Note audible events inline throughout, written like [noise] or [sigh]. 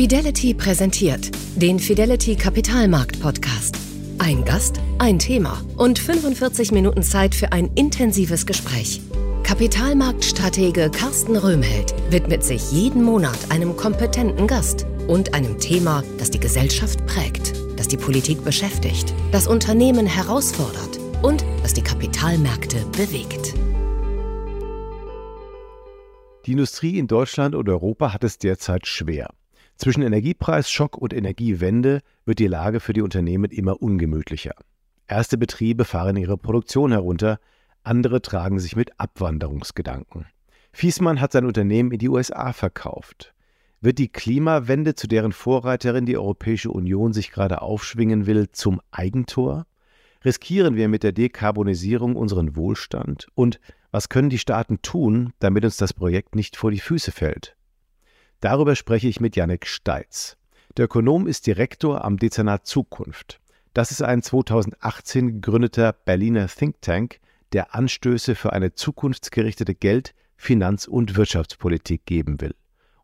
Fidelity präsentiert den Fidelity Kapitalmarkt Podcast. Ein Gast, ein Thema und 45 Minuten Zeit für ein intensives Gespräch. Kapitalmarktstratege Carsten Röhmheld widmet sich jeden Monat einem kompetenten Gast und einem Thema, das die Gesellschaft prägt, das die Politik beschäftigt, das Unternehmen herausfordert und das die Kapitalmärkte bewegt. Die Industrie in Deutschland und Europa hat es derzeit schwer. Zwischen Energiepreisschock und Energiewende wird die Lage für die Unternehmen immer ungemütlicher. Erste Betriebe fahren ihre Produktion herunter, andere tragen sich mit Abwanderungsgedanken. Fiesmann hat sein Unternehmen in die USA verkauft. Wird die Klimawende, zu deren Vorreiterin die Europäische Union sich gerade aufschwingen will, zum Eigentor? Riskieren wir mit der Dekarbonisierung unseren Wohlstand? Und was können die Staaten tun, damit uns das Projekt nicht vor die Füße fällt? Darüber spreche ich mit Janek Steitz. Der Ökonom ist Direktor am Dezernat Zukunft. Das ist ein 2018 gegründeter Berliner Think Tank, der Anstöße für eine zukunftsgerichtete Geld-, Finanz- und Wirtschaftspolitik geben will.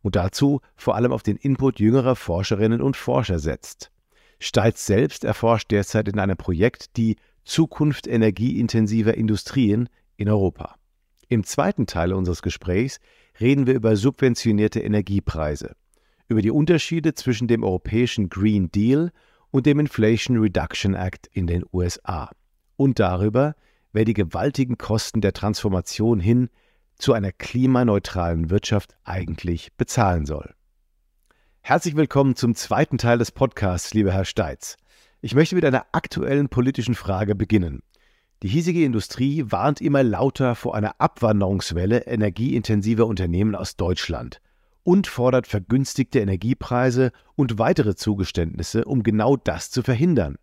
Und dazu vor allem auf den Input jüngerer Forscherinnen und Forscher setzt. Steitz selbst erforscht derzeit in einem Projekt die Zukunft energieintensiver Industrien in Europa. Im zweiten Teil unseres Gesprächs reden wir über subventionierte Energiepreise, über die Unterschiede zwischen dem europäischen Green Deal und dem Inflation Reduction Act in den USA und darüber, wer die gewaltigen Kosten der Transformation hin zu einer klimaneutralen Wirtschaft eigentlich bezahlen soll. Herzlich willkommen zum zweiten Teil des Podcasts, lieber Herr Steitz. Ich möchte mit einer aktuellen politischen Frage beginnen. Die hiesige Industrie warnt immer lauter vor einer Abwanderungswelle energieintensiver Unternehmen aus Deutschland und fordert vergünstigte Energiepreise und weitere Zugeständnisse, um genau das zu verhindern.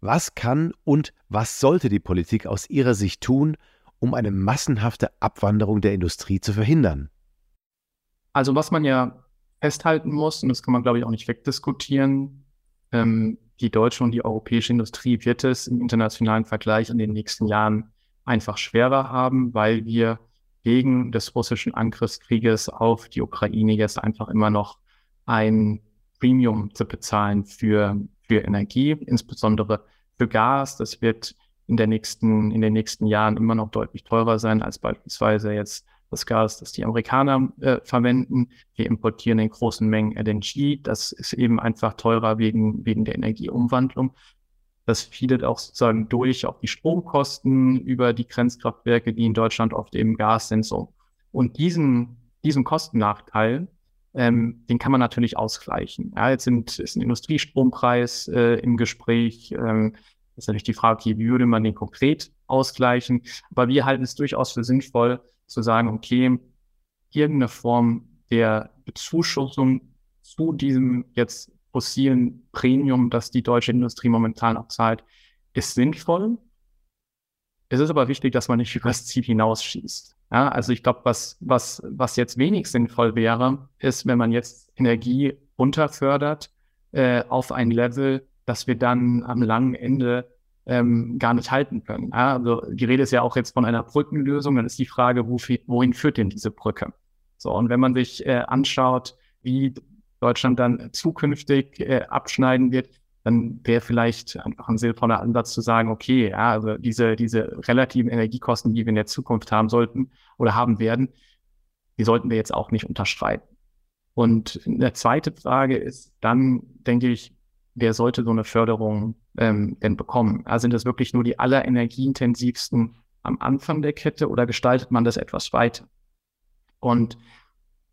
Was kann und was sollte die Politik aus Ihrer Sicht tun, um eine massenhafte Abwanderung der Industrie zu verhindern? Also was man ja festhalten muss, und das kann man, glaube ich, auch nicht wegdiskutieren, ähm, die deutsche und die europäische Industrie wird es im internationalen Vergleich in den nächsten Jahren einfach schwerer haben, weil wir wegen des russischen Angriffskrieges auf die Ukraine jetzt einfach immer noch ein Premium zu bezahlen für, für Energie, insbesondere für Gas. Das wird in, der nächsten, in den nächsten Jahren immer noch deutlich teurer sein als beispielsweise jetzt das Gas, das die Amerikaner äh, verwenden. Wir importieren in großen Mengen LNG. Das ist eben einfach teurer wegen, wegen der Energieumwandlung. Das fiedet auch sozusagen durch auf die Stromkosten über die Grenzkraftwerke, die in Deutschland oft eben Gas sind. So. Und diesen, diesen Kostennachteil, ähm, den kann man natürlich ausgleichen. Ja, jetzt sind, ist ein Industriestrompreis äh, im Gespräch. Ähm, das ist natürlich die Frage, wie würde man den konkret ausgleichen? Aber wir halten es durchaus für sinnvoll, zu sagen, okay, irgendeine Form der Bezuschussung zu diesem jetzt fossilen Premium, das die deutsche Industrie momentan auch zahlt, ist sinnvoll. Es ist aber wichtig, dass man nicht [laughs] über das Ziel hinausschießt. Ja, also ich glaube, was, was, was jetzt wenig sinnvoll wäre, ist, wenn man jetzt Energie runterfördert äh, auf ein Level, dass wir dann am langen Ende ähm, gar nicht halten können. Ja, also die Rede ist ja auch jetzt von einer Brückenlösung. Dann ist die Frage, wohin führt denn diese Brücke? So, und wenn man sich äh, anschaut, wie Deutschland dann zukünftig äh, abschneiden wird, dann wäre vielleicht einfach ein sinnvoller Ansatz zu sagen, okay, ja, also diese, diese relativen Energiekosten, die wir in der Zukunft haben sollten oder haben werden, die sollten wir jetzt auch nicht unterschreiten. Und eine zweite Frage ist dann, denke ich, wer sollte so eine Förderung ähm, denn bekommen? Also sind das wirklich nur die allerenergieintensivsten am Anfang der Kette oder gestaltet man das etwas weiter? Und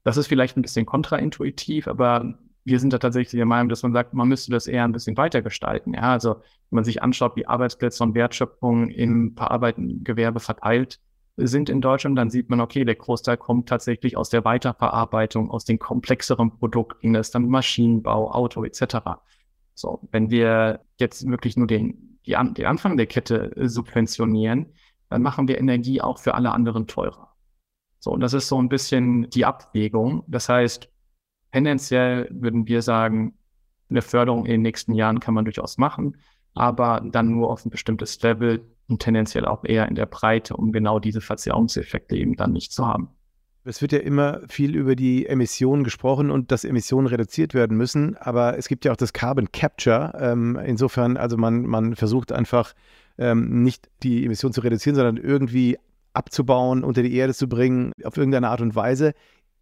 das ist vielleicht ein bisschen kontraintuitiv, aber wir sind da tatsächlich der Meinung, dass man sagt, man müsste das eher ein bisschen weiter gestalten. Ja, also wenn man sich anschaut, wie Arbeitsplätze und Wertschöpfung im verarbeitenden Gewerbe verteilt sind in Deutschland, dann sieht man, okay, der Großteil kommt tatsächlich aus der Weiterverarbeitung, aus den komplexeren Produkten, das ist dann Maschinenbau, Auto etc. So, wenn wir jetzt wirklich nur den, die, den Anfang der Kette äh, subventionieren, dann machen wir Energie auch für alle anderen teurer. So, und das ist so ein bisschen die Abwägung. Das heißt, tendenziell würden wir sagen, eine Förderung in den nächsten Jahren kann man durchaus machen, aber dann nur auf ein bestimmtes Level und tendenziell auch eher in der Breite, um genau diese Verzerrungseffekte eben dann nicht zu haben. Es wird ja immer viel über die Emissionen gesprochen und dass Emissionen reduziert werden müssen, aber es gibt ja auch das Carbon Capture. Ähm, insofern, also man, man versucht einfach ähm, nicht die Emissionen zu reduzieren, sondern irgendwie abzubauen, unter die Erde zu bringen, auf irgendeine Art und Weise.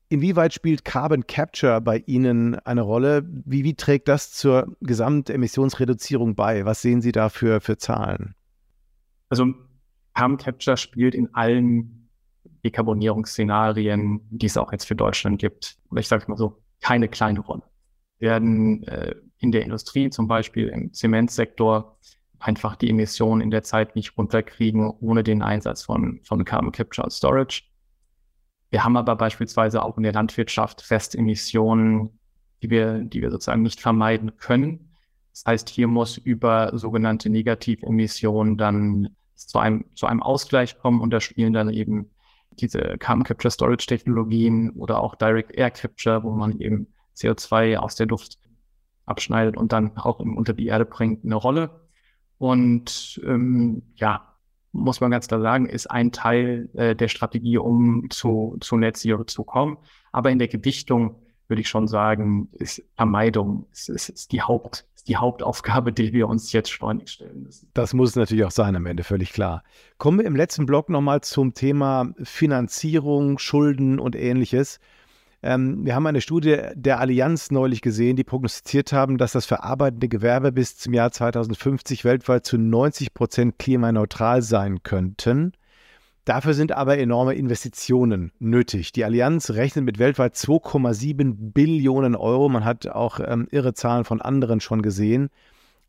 Inwieweit spielt Carbon Capture bei Ihnen eine Rolle? Wie, wie trägt das zur Gesamtemissionsreduzierung bei? Was sehen Sie da für, für Zahlen? Also Carbon Capture spielt in allen Dekarbonierungsszenarien, die es auch jetzt für Deutschland gibt, oder ich sage mal so, keine kleine Rolle. Werden äh, in der Industrie, zum Beispiel im Zementsektor, einfach die Emissionen in der Zeit nicht runterkriegen ohne den Einsatz von, von Carbon Capture und Storage. Wir haben aber beispielsweise auch in der Landwirtschaft Restemissionen, die wir, die wir sozusagen nicht vermeiden können. Das heißt, hier muss über sogenannte Negativemissionen dann zu einem, zu einem Ausgleich kommen und da spielen dann eben diese Carbon Capture Storage Technologien oder auch Direct Air Capture, wo man eben CO2 aus der Luft abschneidet und dann auch unter die Erde bringt, eine Rolle. Und ähm, ja, muss man ganz klar sagen, ist ein Teil äh, der Strategie, um zu, zu Net Zero zu kommen. Aber in der Gewichtung würde ich schon sagen, ist Vermeidung ist, ist, ist die Haupt, die Hauptaufgabe, die wir uns jetzt schleunigst stellen müssen. Das muss natürlich auch sein am Ende, völlig klar. Kommen wir im letzten Block nochmal zum Thema Finanzierung, Schulden und ähnliches. Ähm, wir haben eine Studie der Allianz neulich gesehen, die prognostiziert haben, dass das verarbeitende Gewerbe bis zum Jahr 2050 weltweit zu 90 Prozent klimaneutral sein könnten. Dafür sind aber enorme Investitionen nötig. Die Allianz rechnet mit weltweit 2,7 Billionen Euro. Man hat auch ähm, irre Zahlen von anderen schon gesehen.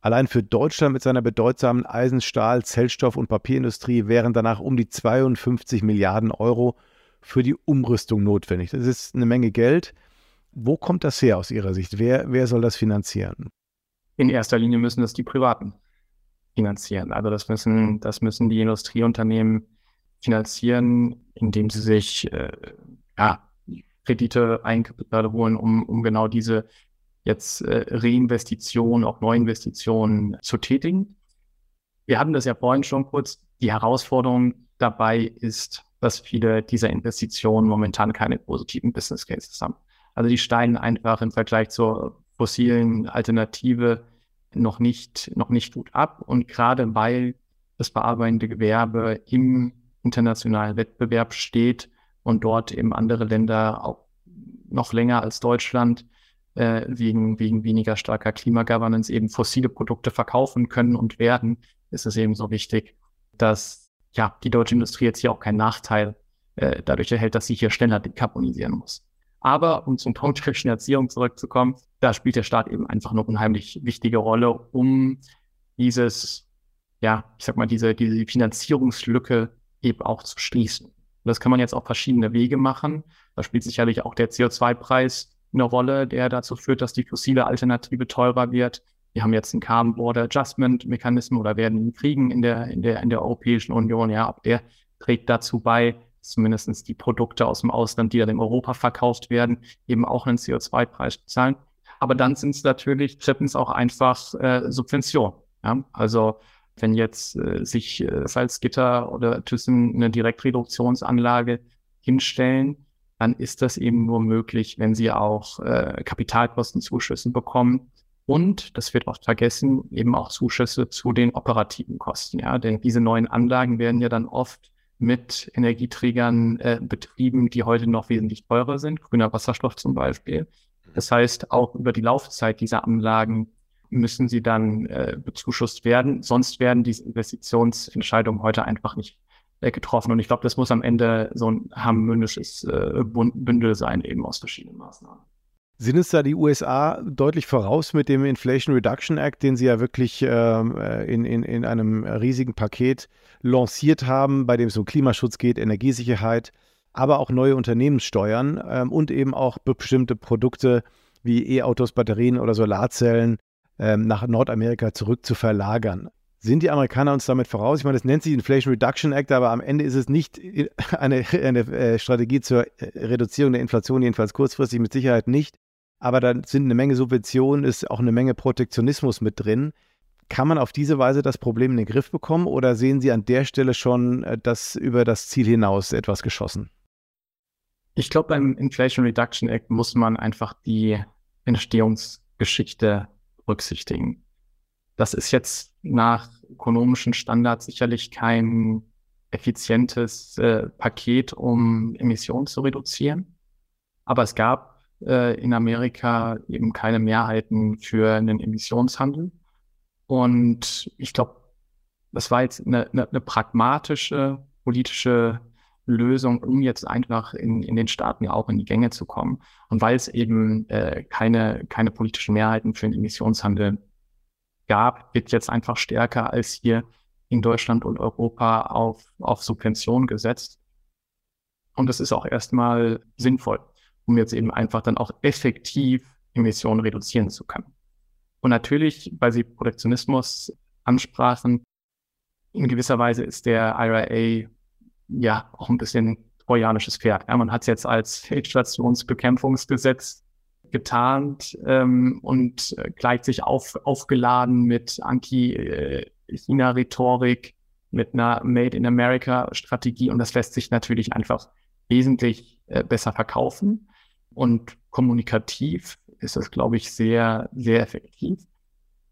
Allein für Deutschland mit seiner bedeutsamen Eisen-, Stahl-, Zellstoff- und Papierindustrie wären danach um die 52 Milliarden Euro für die Umrüstung notwendig. Das ist eine Menge Geld. Wo kommt das her aus Ihrer Sicht? Wer, wer soll das finanzieren? In erster Linie müssen das die Privaten finanzieren. Also das müssen, das müssen die Industrieunternehmen finanzieren, indem sie sich äh, ja, Kredite, Eigenkapital holen, um, um genau diese jetzt äh, Reinvestitionen, auch Neuinvestitionen zu tätigen. Wir hatten das ja vorhin schon kurz. Die Herausforderung dabei ist, dass viele dieser Investitionen momentan keine positiven Business Cases haben. Also die steigen einfach im Vergleich zur fossilen Alternative noch nicht, noch nicht gut ab. Und gerade weil das bearbeitende Gewerbe im internationalen Wettbewerb steht und dort eben andere Länder auch noch länger als Deutschland äh, wegen, wegen weniger starker Klimagovernance eben fossile Produkte verkaufen können und werden, ist es eben so wichtig, dass ja die deutsche Industrie jetzt hier auch keinen Nachteil äh, dadurch erhält, dass sie hier schneller dekarbonisieren muss. Aber um zum Punkt der Finanzierung zurückzukommen, da spielt der Staat eben einfach eine unheimlich wichtige Rolle, um dieses, ja, ich sag mal, diese, diese Finanzierungslücke eben auch zu schließen. Und das kann man jetzt auf verschiedene Wege machen. Da spielt sicherlich auch der CO2-Preis eine Rolle, der dazu führt, dass die fossile Alternative teurer wird. Wir haben jetzt einen Carbon Border Adjustment Mechanismus oder werden ihn kriegen in der, in der, in der Europäischen Union. Ja, der trägt dazu bei, zumindest die Produkte aus dem Ausland, die dann in Europa verkauft werden, eben auch einen CO2-Preis bezahlen. Aber dann sind es natürlich drittens auch einfach äh, Subventionen. Ja? Also wenn jetzt äh, sich äh, Salzgitter oder Thyssen eine Direktreduktionsanlage hinstellen, dann ist das eben nur möglich, wenn sie auch äh, Kapitalkostenzuschüsse bekommen. Und, das wird oft vergessen, eben auch Zuschüsse zu den operativen Kosten. Ja, denn diese neuen Anlagen werden ja dann oft mit Energieträgern äh, betrieben, die heute noch wesentlich teurer sind, grüner Wasserstoff zum Beispiel. Das heißt, auch über die Laufzeit dieser Anlagen müssen sie dann äh, bezuschusst werden. Sonst werden diese Investitionsentscheidungen heute einfach nicht äh, getroffen. Und ich glaube, das muss am Ende so ein harmonisches äh, Bündel sein, eben aus verschiedenen Maßnahmen. Sind es da die USA deutlich voraus mit dem Inflation Reduction Act, den sie ja wirklich ähm, äh, in, in, in einem riesigen Paket lanciert haben, bei dem es um Klimaschutz geht, Energiesicherheit, aber auch neue Unternehmenssteuern ähm, und eben auch bestimmte Produkte wie E-Autos, Batterien oder Solarzellen ähm, nach Nordamerika zurück zu verlagern. Sind die Amerikaner uns damit voraus? Ich meine, das nennt sich Inflation Reduction Act, aber am Ende ist es nicht [laughs] eine, eine äh, Strategie zur äh, Reduzierung der Inflation, jedenfalls kurzfristig mit Sicherheit nicht. Aber da sind eine Menge Subventionen, ist auch eine Menge Protektionismus mit drin. Kann man auf diese Weise das Problem in den Griff bekommen oder sehen Sie an der Stelle schon äh, das über das Ziel hinaus etwas geschossen? Ich glaube, beim Inflation Reduction Act muss man einfach die Entstehungsgeschichte berücksichtigen. Das ist jetzt nach ökonomischen Standards sicherlich kein effizientes äh, Paket, um Emissionen zu reduzieren. Aber es gab äh, in Amerika eben keine Mehrheiten für einen Emissionshandel. Und ich glaube, das war jetzt eine, eine, eine pragmatische politische Lösung, um jetzt einfach in, in den Staaten auch in die Gänge zu kommen. Und weil es eben äh, keine, keine politischen Mehrheiten für den Emissionshandel gab, wird jetzt einfach stärker als hier in Deutschland und Europa auf, auf Subventionen gesetzt. Und das ist auch erstmal sinnvoll, um jetzt eben einfach dann auch effektiv Emissionen reduzieren zu können. Und natürlich, weil Sie Protektionismus ansprachen, in gewisser Weise ist der IRA ja auch ein bisschen trojanisches Pferd. Ja, man hat es jetzt als Inflationsbekämpfungsgesetz getarnt ähm, und äh, gleich sich auf, aufgeladen mit Anti-China-Rhetorik, mit einer Made in America-Strategie und das lässt sich natürlich einfach wesentlich äh, besser verkaufen und kommunikativ ist das, glaube ich, sehr, sehr effektiv.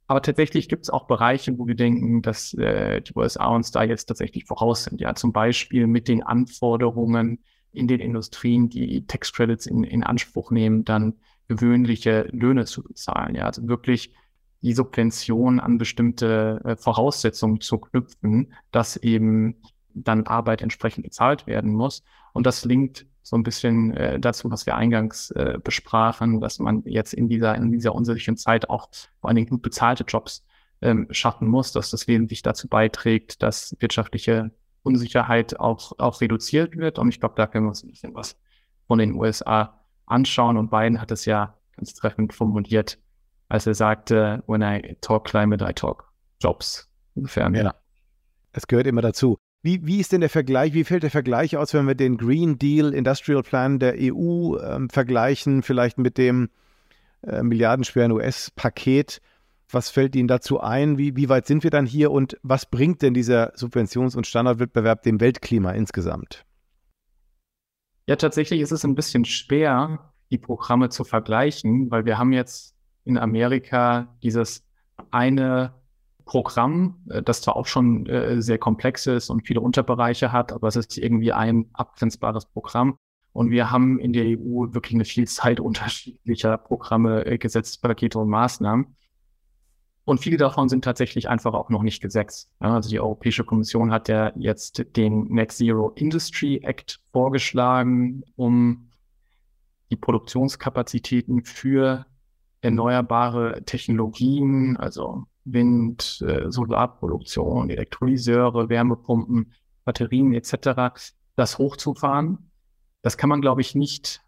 Aber tatsächlich gibt es auch Bereiche, wo wir denken, dass äh, die USA uns da jetzt tatsächlich voraus sind. Ja, zum Beispiel mit den Anforderungen in den Industrien, die Tax Credits in, in Anspruch nehmen, dann gewöhnliche Löhne zu bezahlen. Ja, also wirklich die Subvention an bestimmte äh, Voraussetzungen zu knüpfen, dass eben dann Arbeit entsprechend bezahlt werden muss. Und das linkt so ein bisschen äh, dazu, was wir eingangs äh, besprachen, dass man jetzt in dieser, in dieser unsicheren Zeit auch vor allen Dingen gut bezahlte Jobs ähm, schaffen muss, dass das wesentlich dazu beiträgt, dass wirtschaftliche Unsicherheit auch, auch reduziert wird. Und ich glaube, da können wir uns ein bisschen was von den USA anschauen. Und Biden hat es ja ganz treffend formuliert, als er sagte, when I talk climate, I talk jobs. Insofern. Ja. Es gehört immer dazu. Wie, wie ist denn der Vergleich, wie fällt der Vergleich aus, wenn wir den Green Deal Industrial Plan der EU ähm, vergleichen, vielleicht mit dem äh, milliardenschweren US-Paket? Was fällt Ihnen dazu ein? Wie, wie weit sind wir dann hier und was bringt denn dieser Subventions- und Standardwettbewerb dem Weltklima insgesamt? Ja, tatsächlich ist es ein bisschen schwer, die Programme zu vergleichen, weil wir haben jetzt in Amerika dieses eine Programm, äh, das zwar auch schon äh, sehr komplex ist und viele Unterbereiche hat, aber es ist irgendwie ein abgrenzbares Programm. Und wir haben in der EU wirklich eine Vielzahl [laughs] unterschiedlicher Programme, äh, Gesetzespakete und Maßnahmen. Und viele davon sind tatsächlich einfach auch noch nicht gesetzt. Also die Europäische Kommission hat ja jetzt den Net Zero Industry Act vorgeschlagen, um die Produktionskapazitäten für erneuerbare Technologien, also Wind, äh, Solarproduktion, Elektrolyseure, Wärmepumpen, Batterien etc., das hochzufahren. Das kann man, glaube ich, nicht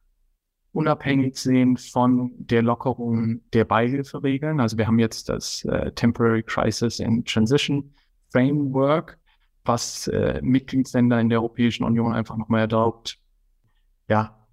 unabhängig sehen von der Lockerung der Beihilferegeln. Also wir haben jetzt das äh, Temporary Crisis and Transition Framework, was äh, Mitgliedsländer in der Europäischen Union einfach nochmal erlaubt, ja,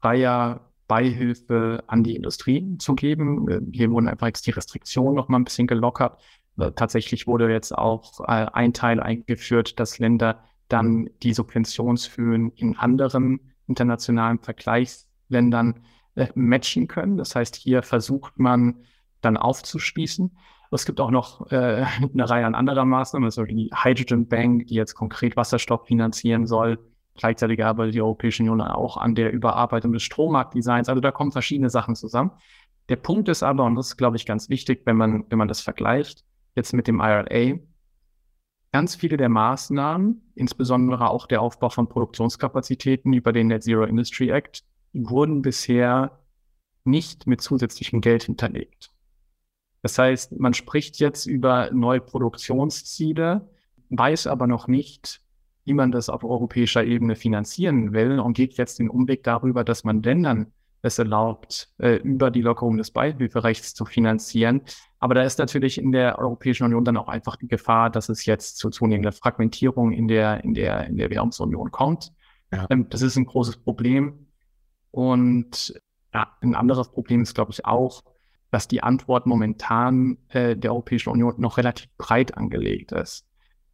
freier Beihilfe an die Industrie zu geben. Äh, hier wurden einfach jetzt die Restriktionen noch mal ein bisschen gelockert. Äh, tatsächlich wurde jetzt auch äh, ein Teil eingeführt, dass Länder dann die Subventionshöhen in anderen internationalen Vergleichsländern äh, matchen können. Das heißt, hier versucht man dann aufzuschließen. Es gibt auch noch äh, [laughs] eine Reihe an anderer Maßnahmen, also die Hydrogen Bank, die jetzt konkret Wasserstoff finanzieren soll. Gleichzeitig arbeitet die Europäische Union auch an der Überarbeitung des Strommarktdesigns. Also da kommen verschiedene Sachen zusammen. Der Punkt ist aber, und das ist, glaube ich, ganz wichtig, wenn man, wenn man das vergleicht, jetzt mit dem IRA, ganz viele der Maßnahmen, insbesondere auch der Aufbau von Produktionskapazitäten über den Net Zero Industry Act, wurden bisher nicht mit zusätzlichem Geld hinterlegt. Das heißt, man spricht jetzt über neue Produktionsziele, weiß aber noch nicht, wie man das auf europäischer Ebene finanzieren will und geht jetzt den Umweg darüber, dass man Ländern es erlaubt, äh, über die Lockerung des Beihilferechts zu finanzieren. Aber da ist natürlich in der Europäischen Union dann auch einfach die Gefahr, dass es jetzt zu zunehmender Fragmentierung in der, in der, in der Währungsunion kommt. Ja. Ähm, das ist ein großes Problem. Und ja, ein anderes Problem ist, glaube ich, auch, dass die Antwort momentan äh, der Europäischen Union noch relativ breit angelegt ist.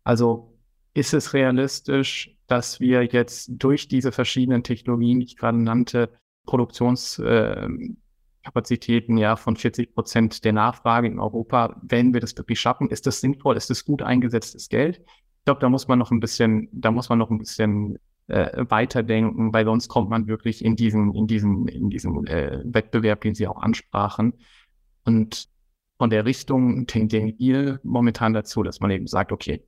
Also ist es realistisch, dass wir jetzt durch diese verschiedenen Technologien, die ich gerade nannte, Produktionskapazitäten ja von 40 Prozent der Nachfrage in Europa, wenn wir das wirklich schaffen, ist das sinnvoll, ist das gut eingesetztes Geld? Ich glaube, da muss man noch ein bisschen, da muss man noch ein bisschen äh, weiterdenken, weil sonst kommt man wirklich in diesen, in diesen, in diesen äh, Wettbewerb, den Sie auch ansprachen. Und von der Richtung tendieren wir momentan dazu, dass man eben sagt, okay,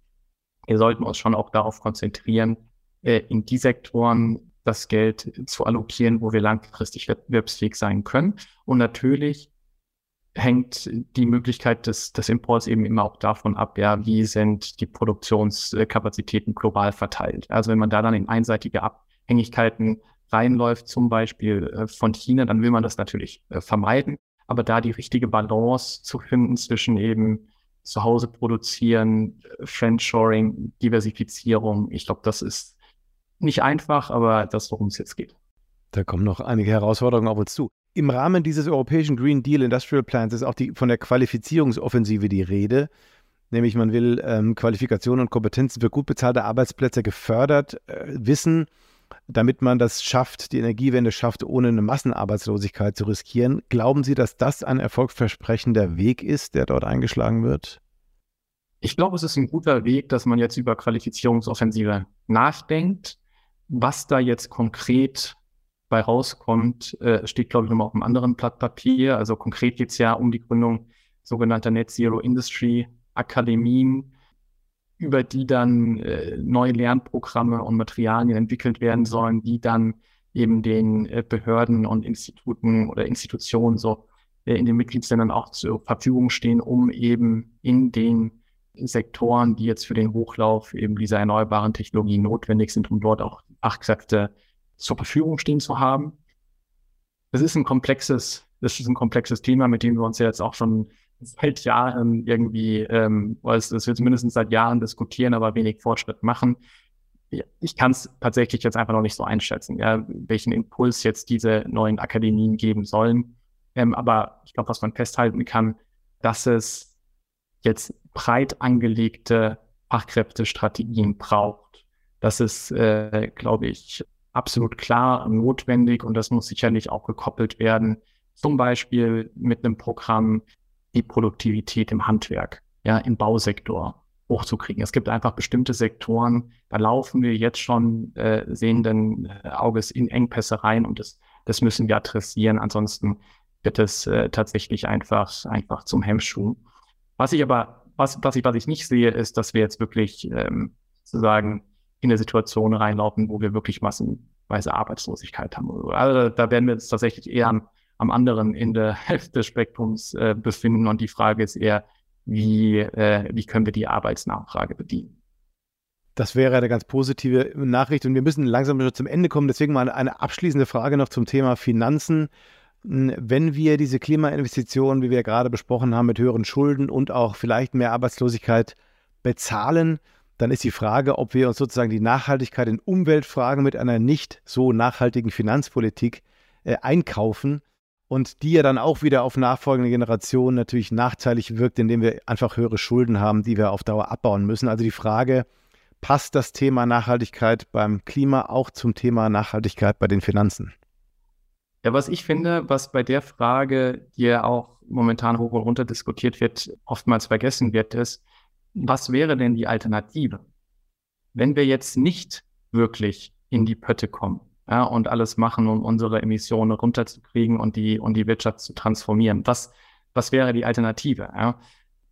wir sollten uns schon auch darauf konzentrieren, äh, in die Sektoren das Geld zu allokieren, wo wir langfristig wettbewerbsfähig sein können. Und natürlich hängt die Möglichkeit des, des Imports eben immer auch davon ab, ja, wie sind die Produktionskapazitäten global verteilt. Also wenn man da dann in einseitige Abhängigkeiten reinläuft, zum Beispiel äh, von China, dann will man das natürlich äh, vermeiden. Aber da die richtige Balance zu finden zwischen eben zu Hause produzieren, Friendshoring, Diversifizierung, ich glaube, das ist nicht einfach, aber das, worum es jetzt geht. Da kommen noch einige Herausforderungen auf uns zu. Im Rahmen dieses europäischen Green Deal Industrial Plans ist auch die, von der Qualifizierungsoffensive die Rede. Nämlich man will ähm, Qualifikationen und Kompetenzen für gut bezahlte Arbeitsplätze gefördert äh, wissen, damit man das schafft, die Energiewende schafft, ohne eine Massenarbeitslosigkeit zu riskieren. Glauben Sie, dass das ein erfolgversprechender Weg ist, der dort eingeschlagen wird? Ich glaube, es ist ein guter Weg, dass man jetzt über Qualifizierungsoffensive nachdenkt. Was da jetzt konkret bei rauskommt, äh, steht, glaube ich, nochmal auf einem anderen Blatt Papier. Also konkret geht es ja um die Gründung sogenannter Net Zero Industry Akademien, über die dann äh, neue Lernprogramme und Materialien entwickelt werden sollen, die dann eben den äh, Behörden und Instituten oder Institutionen so äh, in den Mitgliedsländern auch zur Verfügung stehen, um eben in den Sektoren, die jetzt für den Hochlauf eben dieser erneuerbaren Technologien notwendig sind, um dort auch Fachkräfte zur Verfügung stehen zu haben. Das ist ein komplexes, das ist ein komplexes Thema, mit dem wir uns ja jetzt auch schon seit Jahren irgendwie, ähm, das wir zumindest seit Jahren diskutieren, aber wenig Fortschritt machen. Ich kann es tatsächlich jetzt einfach noch nicht so einschätzen, ja, welchen Impuls jetzt diese neuen Akademien geben sollen. Ähm, aber ich glaube, was man festhalten kann, dass es jetzt breit angelegte Fachkräftestrategien braucht. Das ist, äh, glaube ich, absolut klar notwendig und das muss sicherlich auch gekoppelt werden, zum Beispiel mit einem Programm die Produktivität im Handwerk, ja, im Bausektor hochzukriegen. Es gibt einfach bestimmte Sektoren, da laufen wir jetzt schon äh, sehenden äh, Auges in Engpässe rein und das, das müssen wir adressieren. Ansonsten wird es äh, tatsächlich einfach, einfach zum Hemmschuh. Was ich aber, was, was ich, was ich nicht sehe, ist, dass wir jetzt wirklich ähm, sozusagen in eine Situation reinlaufen, wo wir wirklich massenweise Arbeitslosigkeit haben. Also da werden wir uns tatsächlich eher am anderen Ende [laughs] des Spektrums äh, befinden. Und die Frage ist eher, wie, äh, wie können wir die Arbeitsnachfrage bedienen? Das wäre eine ganz positive Nachricht und wir müssen langsam schon zum Ende kommen. Deswegen mal eine abschließende Frage noch zum Thema Finanzen. Hm, wenn wir diese Klimainvestitionen, wie wir gerade besprochen haben, mit höheren Schulden und auch vielleicht mehr Arbeitslosigkeit bezahlen, dann ist die Frage, ob wir uns sozusagen die Nachhaltigkeit in Umweltfragen mit einer nicht so nachhaltigen Finanzpolitik äh, einkaufen und die ja dann auch wieder auf nachfolgende Generationen natürlich nachteilig wirkt, indem wir einfach höhere Schulden haben, die wir auf Dauer abbauen müssen. Also die Frage, passt das Thema Nachhaltigkeit beim Klima auch zum Thema Nachhaltigkeit bei den Finanzen? Ja, was ich finde, was bei der Frage, die ja auch momentan hoch und runter diskutiert wird, oftmals vergessen wird, ist, was wäre denn die Alternative? Wenn wir jetzt nicht wirklich in die Pötte kommen ja, und alles machen, um unsere Emissionen runterzukriegen und die, und die Wirtschaft zu transformieren, was, was wäre die Alternative? Ja?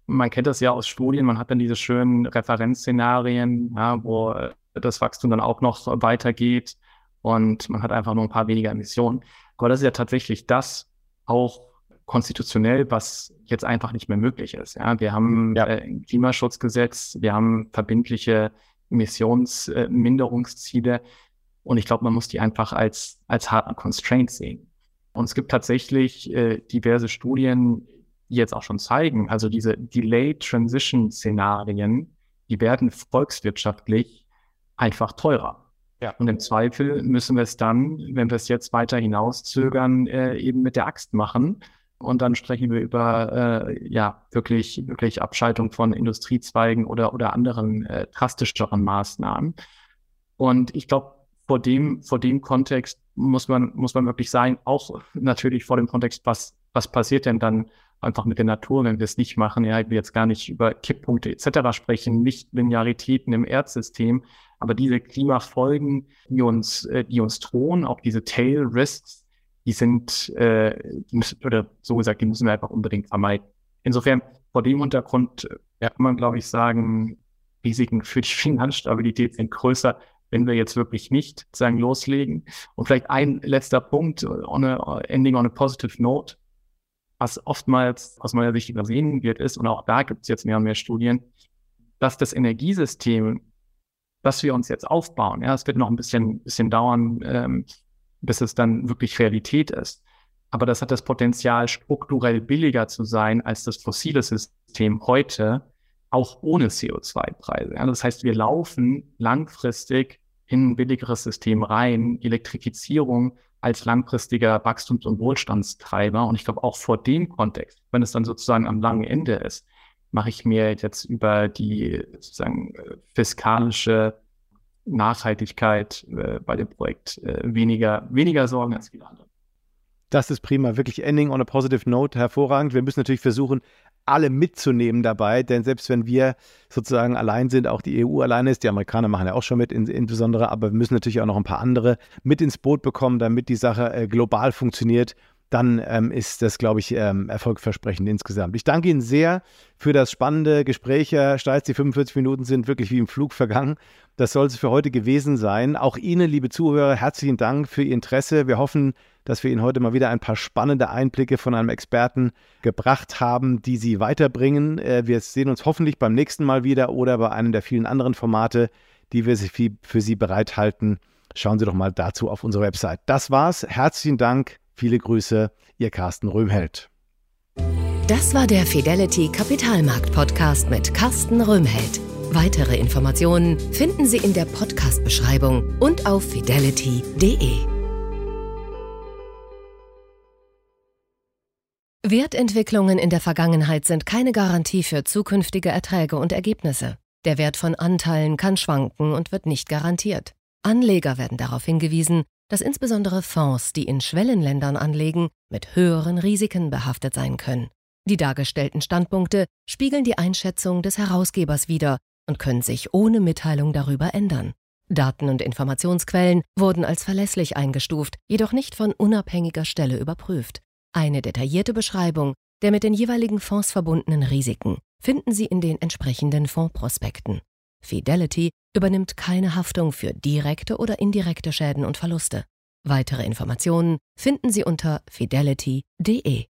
Man kennt das ja aus Studien, man hat dann diese schönen Referenzszenarien, ja, wo das Wachstum dann auch noch weitergeht und man hat einfach nur ein paar weniger Emissionen. Aber das ist ja tatsächlich das auch konstitutionell, was jetzt einfach nicht mehr möglich ist. Ja, wir haben ja. äh, ein Klimaschutzgesetz, wir haben verbindliche Emissionsminderungsziele äh, und ich glaube, man muss die einfach als, als harten Constraint sehen. Und es gibt tatsächlich äh, diverse Studien, die jetzt auch schon zeigen, also diese Delayed Transition Szenarien, die werden volkswirtschaftlich einfach teurer. Ja. Und im Zweifel müssen wir es dann, wenn wir es jetzt weiter hinauszögern, äh, eben mit der Axt machen und dann sprechen wir über äh, ja wirklich wirklich Abschaltung von Industriezweigen oder oder anderen äh, drastischeren Maßnahmen. Und ich glaube, vor dem, vor dem Kontext muss man, muss man wirklich sein, auch natürlich vor dem Kontext, was, was passiert denn dann einfach mit der Natur, wenn wir es nicht machen. Ja, ich will jetzt gar nicht über Kipppunkte etc. sprechen, nicht Linearitäten im Erdsystem, aber diese Klimafolgen, die uns, äh, die uns drohen, auch diese Tail Risks, die sind, äh, die müssen, oder so gesagt, die müssen wir einfach unbedingt vermeiden. Insofern, vor dem Hintergrund ja, kann man, glaube ich, sagen, Risiken für die [laughs] Finanzstabilität sind größer, wenn wir jetzt wirklich nicht sagen loslegen. Und vielleicht ein letzter Punkt, on a, ending on a positive note, was oftmals aus meiner Sicht übersehen wird, ist, und auch da gibt es jetzt mehr und mehr Studien, dass das Energiesystem, das wir uns jetzt aufbauen, ja, es wird noch ein bisschen, bisschen dauern, ähm, bis es dann wirklich Realität ist. Aber das hat das Potenzial, strukturell billiger zu sein als das fossile System heute, auch ohne CO2-Preise. Ja, das heißt, wir laufen langfristig in ein billigeres System rein. Elektrifizierung als langfristiger Wachstums- und Wohlstandstreiber. Und ich glaube auch vor dem Kontext, wenn es dann sozusagen am langen Ende ist, mache ich mir jetzt über die sozusagen äh, fiskalische Nachhaltigkeit äh, bei dem Projekt äh, weniger, weniger Sorgen als viele andere. Das ist prima, wirklich Ending on a positive note, hervorragend. Wir müssen natürlich versuchen, alle mitzunehmen dabei, denn selbst wenn wir sozusagen allein sind, auch die EU alleine ist, die Amerikaner machen ja auch schon mit in, insbesondere, aber wir müssen natürlich auch noch ein paar andere mit ins Boot bekommen, damit die Sache äh, global funktioniert dann ähm, ist das, glaube ich, ähm, erfolgversprechend insgesamt. Ich danke Ihnen sehr für das spannende Gespräch, Herr Steitz. Die 45 Minuten sind wirklich wie im Flug vergangen. Das soll es für heute gewesen sein. Auch Ihnen, liebe Zuhörer, herzlichen Dank für Ihr Interesse. Wir hoffen, dass wir Ihnen heute mal wieder ein paar spannende Einblicke von einem Experten gebracht haben, die Sie weiterbringen. Äh, wir sehen uns hoffentlich beim nächsten Mal wieder oder bei einem der vielen anderen Formate, die wir für Sie bereithalten. Schauen Sie doch mal dazu auf unsere Website. Das war's. Herzlichen Dank. Viele Grüße, Ihr Carsten Röhmheld. Das war der Fidelity Kapitalmarkt Podcast mit Carsten Röhmheld. Weitere Informationen finden Sie in der Podcast-Beschreibung und auf fidelity.de. Wertentwicklungen in der Vergangenheit sind keine Garantie für zukünftige Erträge und Ergebnisse. Der Wert von Anteilen kann schwanken und wird nicht garantiert. Anleger werden darauf hingewiesen, dass insbesondere Fonds, die in Schwellenländern anlegen, mit höheren Risiken behaftet sein können. Die dargestellten Standpunkte spiegeln die Einschätzung des Herausgebers wider und können sich ohne Mitteilung darüber ändern. Daten und Informationsquellen wurden als verlässlich eingestuft, jedoch nicht von unabhängiger Stelle überprüft. Eine detaillierte Beschreibung der mit den jeweiligen Fonds verbundenen Risiken finden Sie in den entsprechenden Fondsprospekten. Fidelity übernimmt keine Haftung für direkte oder indirekte Schäden und Verluste. Weitere Informationen finden Sie unter fidelity.de.